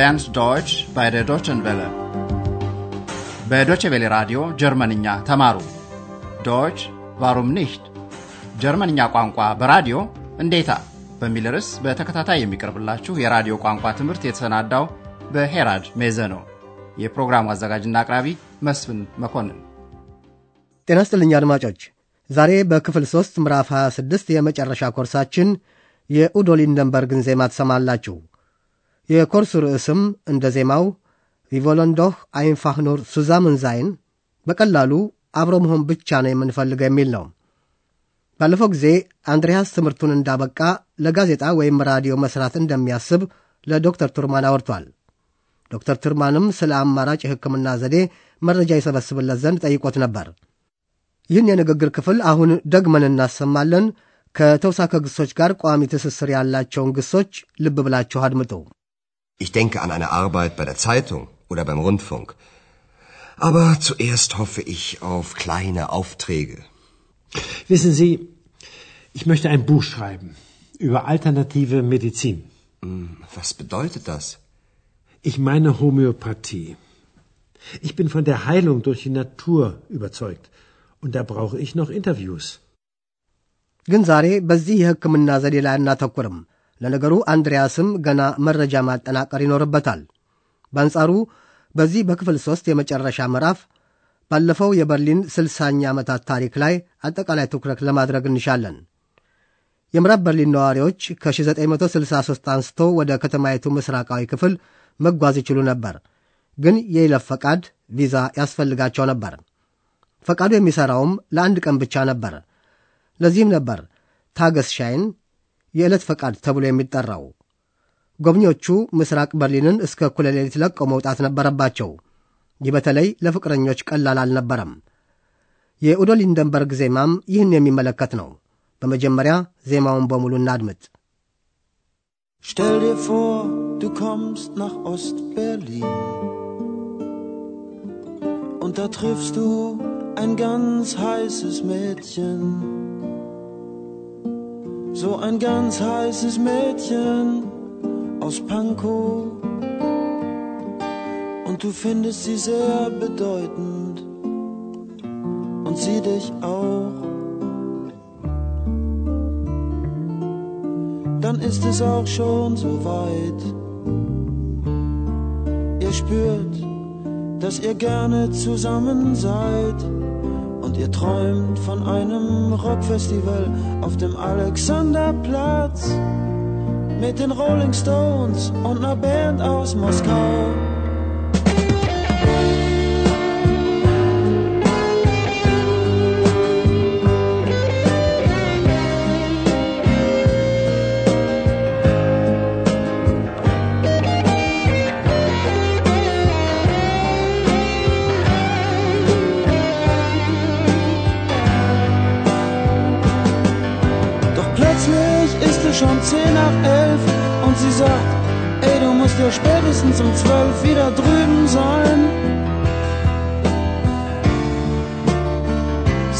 lernt Deutsch bei der Deutschen Welle. በዶቼ ቬለ ራዲዮ ጀርመንኛ ተማሩ። ዶች ዋሩም ኒሽት ጀርመንኛ ቋንቋ በራዲዮ እንዴታ በሚል ርዕስ በተከታታይ የሚቀርብላችሁ የራዲዮ ቋንቋ ትምህርት የተሰናዳው በሄራድ ሜዘ ነው። የፕሮግራሙ አዘጋጅና አቅራቢ መስፍን መኮንን። ጤና ይስጥልኝ አድማጮች። ዛሬ በክፍል ሦስት ምዕራፍ 26 የመጨረሻ ኮርሳችን የኡዶ ሊንደንበርግን ዜማ ትሰማላችሁ። የኮርሱ ርዕስም እንደ ዜማው ቪቮለንዶህ አይንፋህ ኑር ሱዛምን ዛይን በቀላሉ አብሮ መሆን ብቻ ነው የምንፈልገው የሚል ነው። ባለፈው ጊዜ አንድሪያስ ትምህርቱን እንዳበቃ ለጋዜጣ ወይም ራዲዮ መስራት እንደሚያስብ ለዶክተር ቱርማን አወርቷል። ዶክተር ቱርማንም ስለ አማራጭ የሕክምና ዘዴ መረጃ ይሰበስብለት ዘንድ ጠይቆት ነበር። ይህን የንግግር ክፍል አሁን ደግመን እናሰማለን። ከተውሳከ ግሶች ጋር ቋሚ ትስስር ያላቸውን ግሶች ልብ ብላችሁ አድምጡ። Ich denke an eine Arbeit bei der Zeitung oder beim Rundfunk. Aber zuerst hoffe ich auf kleine Aufträge. Wissen Sie, ich möchte ein Buch schreiben über alternative Medizin. Was bedeutet das? Ich meine Homöopathie. Ich bin von der Heilung durch die Natur überzeugt. Und da brauche ich noch Interviews. ግን ዛሬ በዚህ የሕክምና ዘዴ ላይ አናተኩርም። ለነገሩ አንድሪያስም ገና መረጃ ማጠናቀር ይኖርበታል። በአንጻሩ በዚህ በክፍል ሦስት የመጨረሻ ምዕራፍ ባለፈው የበርሊን ስልሳኛ ዓመታት ታሪክ ላይ አጠቃላይ ትኩረት ለማድረግ እንሻለን። የምዕራብ በርሊን ነዋሪዎች ከ1963 አንስቶ ወደ ከተማይቱ ምስራቃዊ ክፍል መጓዝ ይችሉ ነበር። ግን የይለፍ ፈቃድ ቪዛ ያስፈልጋቸው ነበር። ፈቃዱ የሚሠራውም ለአንድ ቀን ብቻ ነበር። ለዚህም ነበር ታገስ ሻይን የዕለት ፈቃድ ተብሎ የሚጠራው። ጎብኚዎቹ ምስራቅ በርሊንን እስከ እኩለ ሌሊት ለቀው መውጣት ነበረባቸው። ይህ በተለይ ለፍቅረኞች ቀላል አልነበረም። የኡዶ ሊንደንበርግ ዜማም ይህን የሚመለከት ነው። በመጀመሪያ ዜማውን በሙሉ እናድምጥ። Stell dir vor, du kommst nach Ost-Berlin und da triffst du ein ganz heißes Mädchen. So ein ganz heißes Mädchen aus Pankow. Und du findest sie sehr bedeutend und sie dich auch. Dann ist es auch schon so weit. Ihr spürt, dass ihr gerne zusammen seid. Ihr träumt von einem Rockfestival auf dem Alexanderplatz mit den Rolling Stones und einer Band aus Moskau.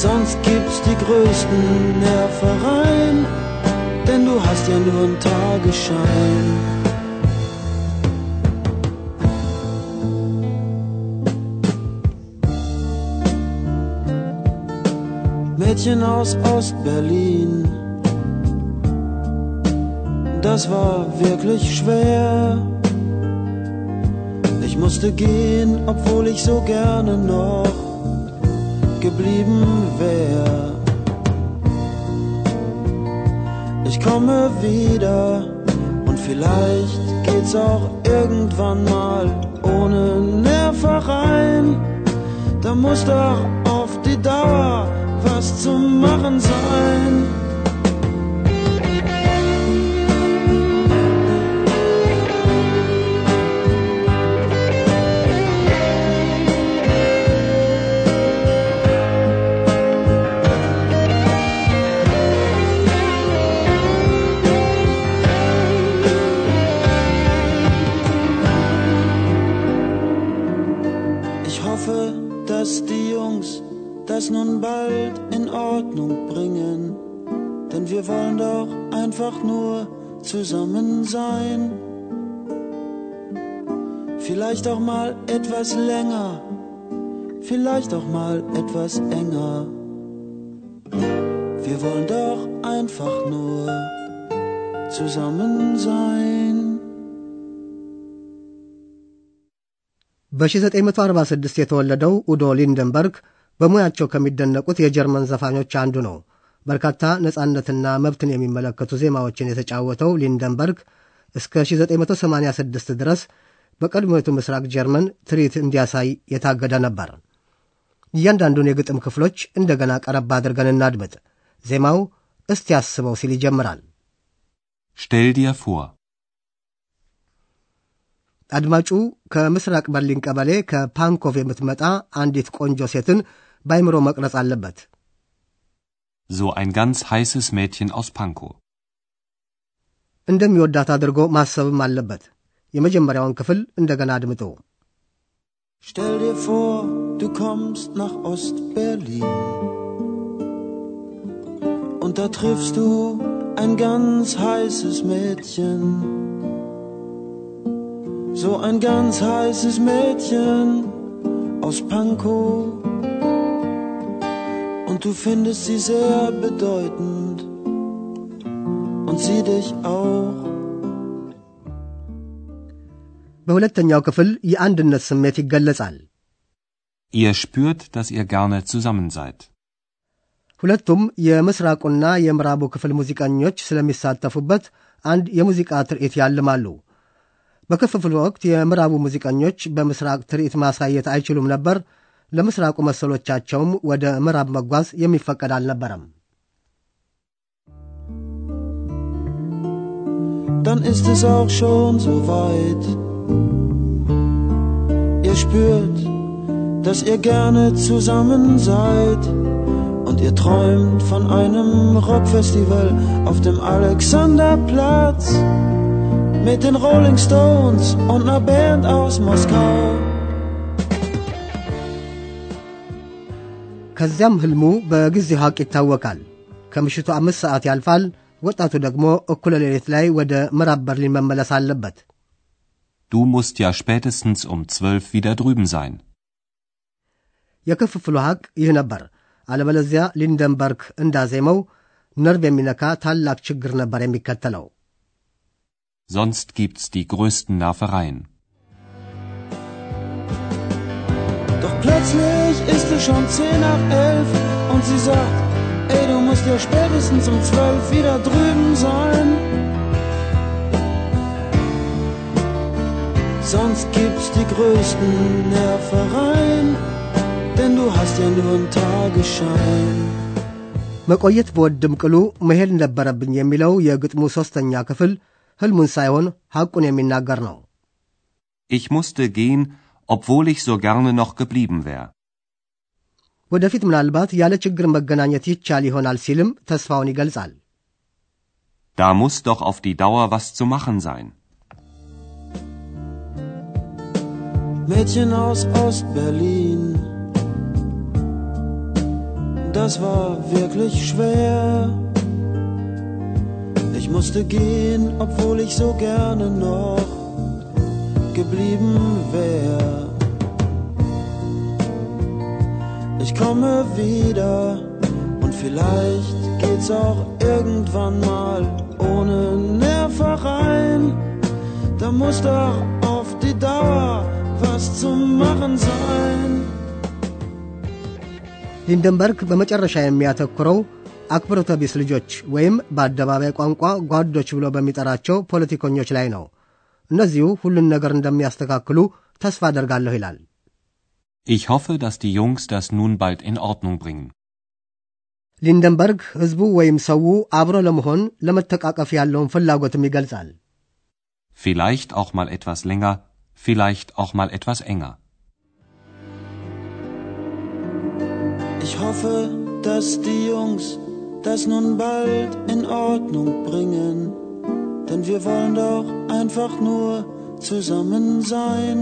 Sonst gibt's die größten Nervereien, denn du hast ja nur einen Tagesschein. Mädchen aus Ost-Berlin. Das war wirklich schwer. Ich musste gehen, obwohl ich so gerne noch geblieben wär. Ich komme wieder und vielleicht geht's auch irgendwann mal ohne Nervereien. Da muss doch auf die Dauer was zu machen sein. zusammen sein. vielleicht auch mal etwas länger, vielleicht auch mal etwas enger. Wir wollen doch einfach nur zusammen sein. በ1946 የተወለደው ኡዶ ሊንደንበርግ በሙያቸው ከሚደነቁት የጀርመን ዘፋኞች አንዱ ነው። በርካታ ነጻነትና መብትን የሚመለከቱ ዜማዎችን የተጫወተው ሊንደንበርግ እስከ 1986 ድረስ በቀድሞቱ ምስራቅ ጀርመን ትርኢት እንዲያሳይ የታገደ ነበር። እያንዳንዱን የግጥም ክፍሎች እንደገና ቀረብ አድርገን እናድምጥ። ዜማው እስቲ ያስበው ሲል ይጀምራል። Stell dir vor, አድማጩ ከምስራቅ በርሊን ቀበሌ ከፓንኮቭ የምትመጣ አንዲት ቆንጆ ሴትን በአይምሮ መቅረጽ አለበት። so ein ganz heißes Mädchen aus Pankow. እንደሚወዳት አድርጎ ማሰብም አለበት። የመጀመሪያውን ክፍል እንደገና አድምጡ። Stell dir vor, du kommst nach Ost-Berlin. Und da triffst du ein ganz heißes Mädchen. So ein ganz heißes Mädchen aus Pankow. Und du findest sie sehr bedeutend. Und sie dich auch. በሁለተኛው ክፍል የአንድነት ስሜት ይገለጻል። Ihr spürt, dass ihr gerne zusammen seid. ሁለቱም የምስራቁና የምዕራቡ ክፍል ሙዚቀኞች ስለሚሳተፉበት አንድ የሙዚቃ ትርኢት ያልማሉ። በክፍፍሉ ወቅት የምዕራቡ ሙዚቀኞች በምስራቅ ትርኢት ማሳየት አይችሉም ነበር። ለምስራቁ መሰሎቻቸውም ወደ ምዕራብ መጓዝ የሚፈቀድ አልነበረም። dann ist es auch schon so weit. Ihr spürt, dass ihr gerne zusammen seid und ihr träumt von einem Rockfestival auf dem Alexanderplatz mit den Rolling Stones und einer Band aus Moskau. ከዚያም ህልሙ በጊዜ ሐቅ ይታወቃል። ከምሽቱ አምስት ሰዓት ያልፋል። ወጣቱ ደግሞ እኩለ ሌሊት ላይ ወደ ምዕራብ በርሊን መመለስ አለበት። Du musst ja spätestens um zwölf wieder drüben sein. የክፍፍሉ ሐቅ ይህ ነበር። አለበለዚያ ሊንደንበርግ እንዳዜመው ነርቭ የሚነካ ታላቅ ችግር ነበር የሚከተለው። Sonst gibt's die größten Nervereien. Doch plötzlich ist es schon zehn nach elf und sie sagt, ey, du musst ja spätestens um zwölf wieder drüben sein. Sonst gibt's die größten Nervereien, denn du hast ja nur einen Tagesschein. መቆየት በወድም ቅሉ መሄድ ነበረብኝ የሚለው የግጥሙ ሦስተኛ ክፍል ሕልሙን ሳይሆን ሐቁን የሚናገር ነው። Ich musste gehen, obwohl ich so gerne noch geblieben wäre. ወደፊት ምናልባት ያለ ችግር መገናኘት ይቻል ይሆናል ሲልም ተስፋውን ይገልጻል። Da muss doch auf die Dauer was zu machen sein. Mädchen aus Ostberlin. Das war wirklich schwer. Ich musste gehen, obwohl ich so gerne noch geblieben wär. Ich komme wieder und vielleicht geht's auch irgendwann mal ohne Nervereien. Da muss doch auf die Dauer was zu machen sein. ሊንደንበርግ በመጨረሻ የሚያተኩረው አክብሮተ ቢስ ልጆች ወይም በአደባባይ ቋንቋ ጓዶች ብሎ በሚጠራቸው ፖለቲከኞች ላይ ነው። እነዚሁ ሁሉን ነገር እንደሚያስተካክሉ ተስፋ አደርጋለሁ ይላል። Ich hoffe, dass die Jungs das nun bald in Ordnung bringen. ሊንደንበርግ ሕዝቡ ወይም ሰው አብሮ ለመሆን ለመተቃቀፍ ያለውን ፍላጎትም ይገልጻል። Vielleicht auch mal etwas länger, vielleicht auch mal etwas enger. Ich hoffe, dass die Jungs das nun bald in Ordnung bringen, denn wir wollen doch einfach nur zusammen sein.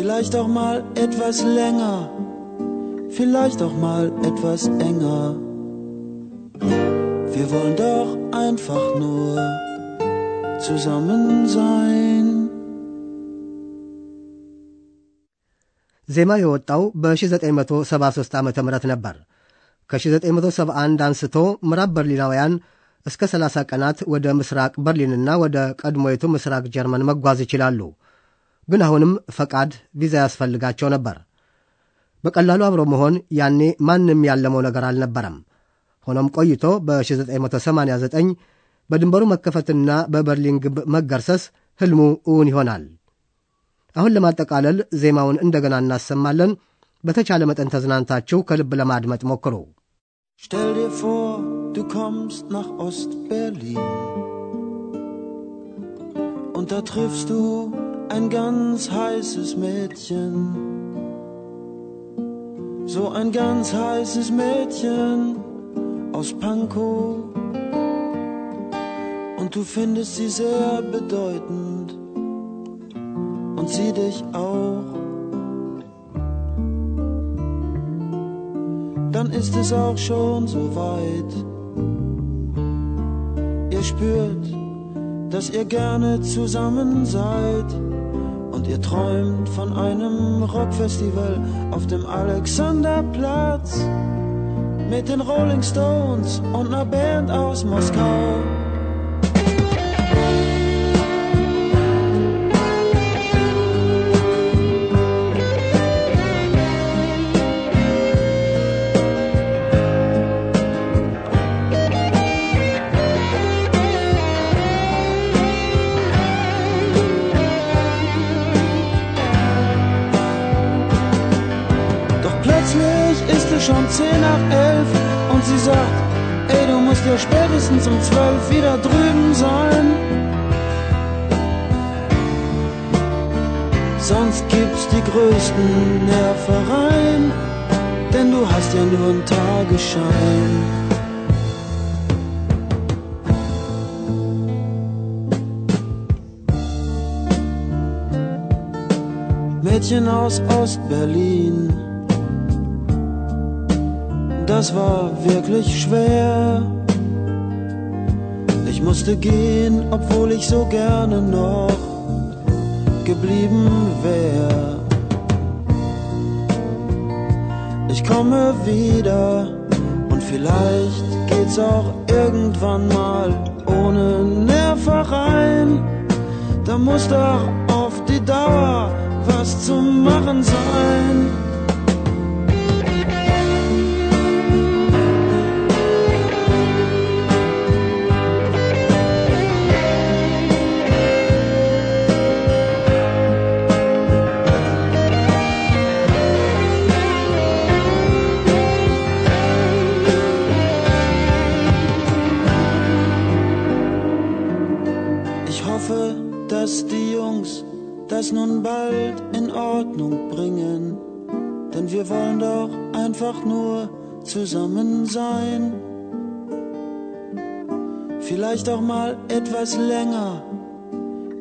Vielleicht auch mal etwas länger, vielleicht auch mal etwas enger. Wir wollen doch einfach nur zusammen sein። ዜማ የወጣው በ1973 ዓ ም ነበር። ከ1971 አንስቶ ምዕራብ በርሊናውያን እስከ 30 ቀናት ወደ ምስራቅ በርሊንና ወደ ቀድሞይቱ ምስራቅ ጀርመን መጓዝ ይችላሉ። ግን አሁንም ፈቃድ፣ ቪዛ ያስፈልጋቸው ነበር። በቀላሉ አብሮ መሆን ያኔ ማንም ያለመው ነገር አልነበረም። ሆኖም ቆይቶ በ1989 በድንበሩ መከፈትና በበርሊን ግንብ መገርሰስ ሕልሙ እውን ይሆናል። አሁን ለማጠቃለል ዜማውን እንደገና እናሰማለን። በተቻለ መጠን ተዝናንታችሁ ከልብ ለማድመጥ ሞክሩ። Stell dir vor, du kommst nach Ost-Berlin und da triffst du ein ganz heißes Mädchen. So ein ganz heißes Mädchen aus Pankow und du findest sie sehr bedeutend und sie dich auch. Dann ist es auch schon so weit. Ihr spürt, dass ihr gerne zusammen seid und ihr träumt von einem Rockfestival auf dem Alexanderplatz mit den Rolling Stones und einer Band aus Moskau. Schon zehn nach elf und sie sagt, ey, du musst ja spätestens um zwölf wieder drüben sein. Sonst gibt's die größten Nervereien, denn du hast ja nur einen Tagesschein. Mädchen aus Ost-Berlin. Das war wirklich schwer. Ich musste gehen, obwohl ich so gerne noch geblieben wär. Ich komme wieder und vielleicht geht's auch irgendwann mal ohne Nervereien. Da muss doch auf die Dauer was zu machen sein. Ordnung bringen, denn wir wollen doch einfach nur zusammen sein. Vielleicht auch mal etwas länger,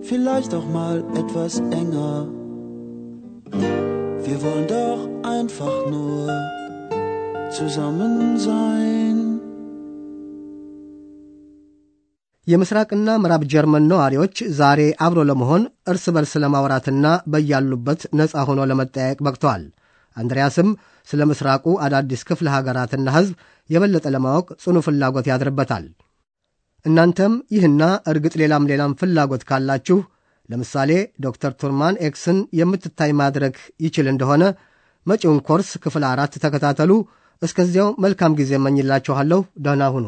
vielleicht auch mal etwas enger. Wir wollen doch einfach nur zusammen sein. የምስራቅና ምዕራብ ጀርመን ነዋሪዎች ዛሬ አብሮ ለመሆን እርስ በርስ ለማውራትና በያሉበት ነፃ ሆኖ ለመጠያየቅ በቅተዋል። አንድሪያስም ስለ ምስራቁ አዳዲስ ክፍለ ሀገራትና ሕዝብ የበለጠ ለማወቅ ጽኑ ፍላጎት ያድርበታል። እናንተም ይህና እርግጥ ሌላም ሌላም ፍላጎት ካላችሁ ለምሳሌ ዶክተር ቱርማን ኤክስን የምትታይ ማድረግ ይችል እንደሆነ መጪውን ኮርስ ክፍል አራት ተከታተሉ። እስከዚያው መልካም ጊዜ እመኝላችኋለሁ። ደህና ሁኑ።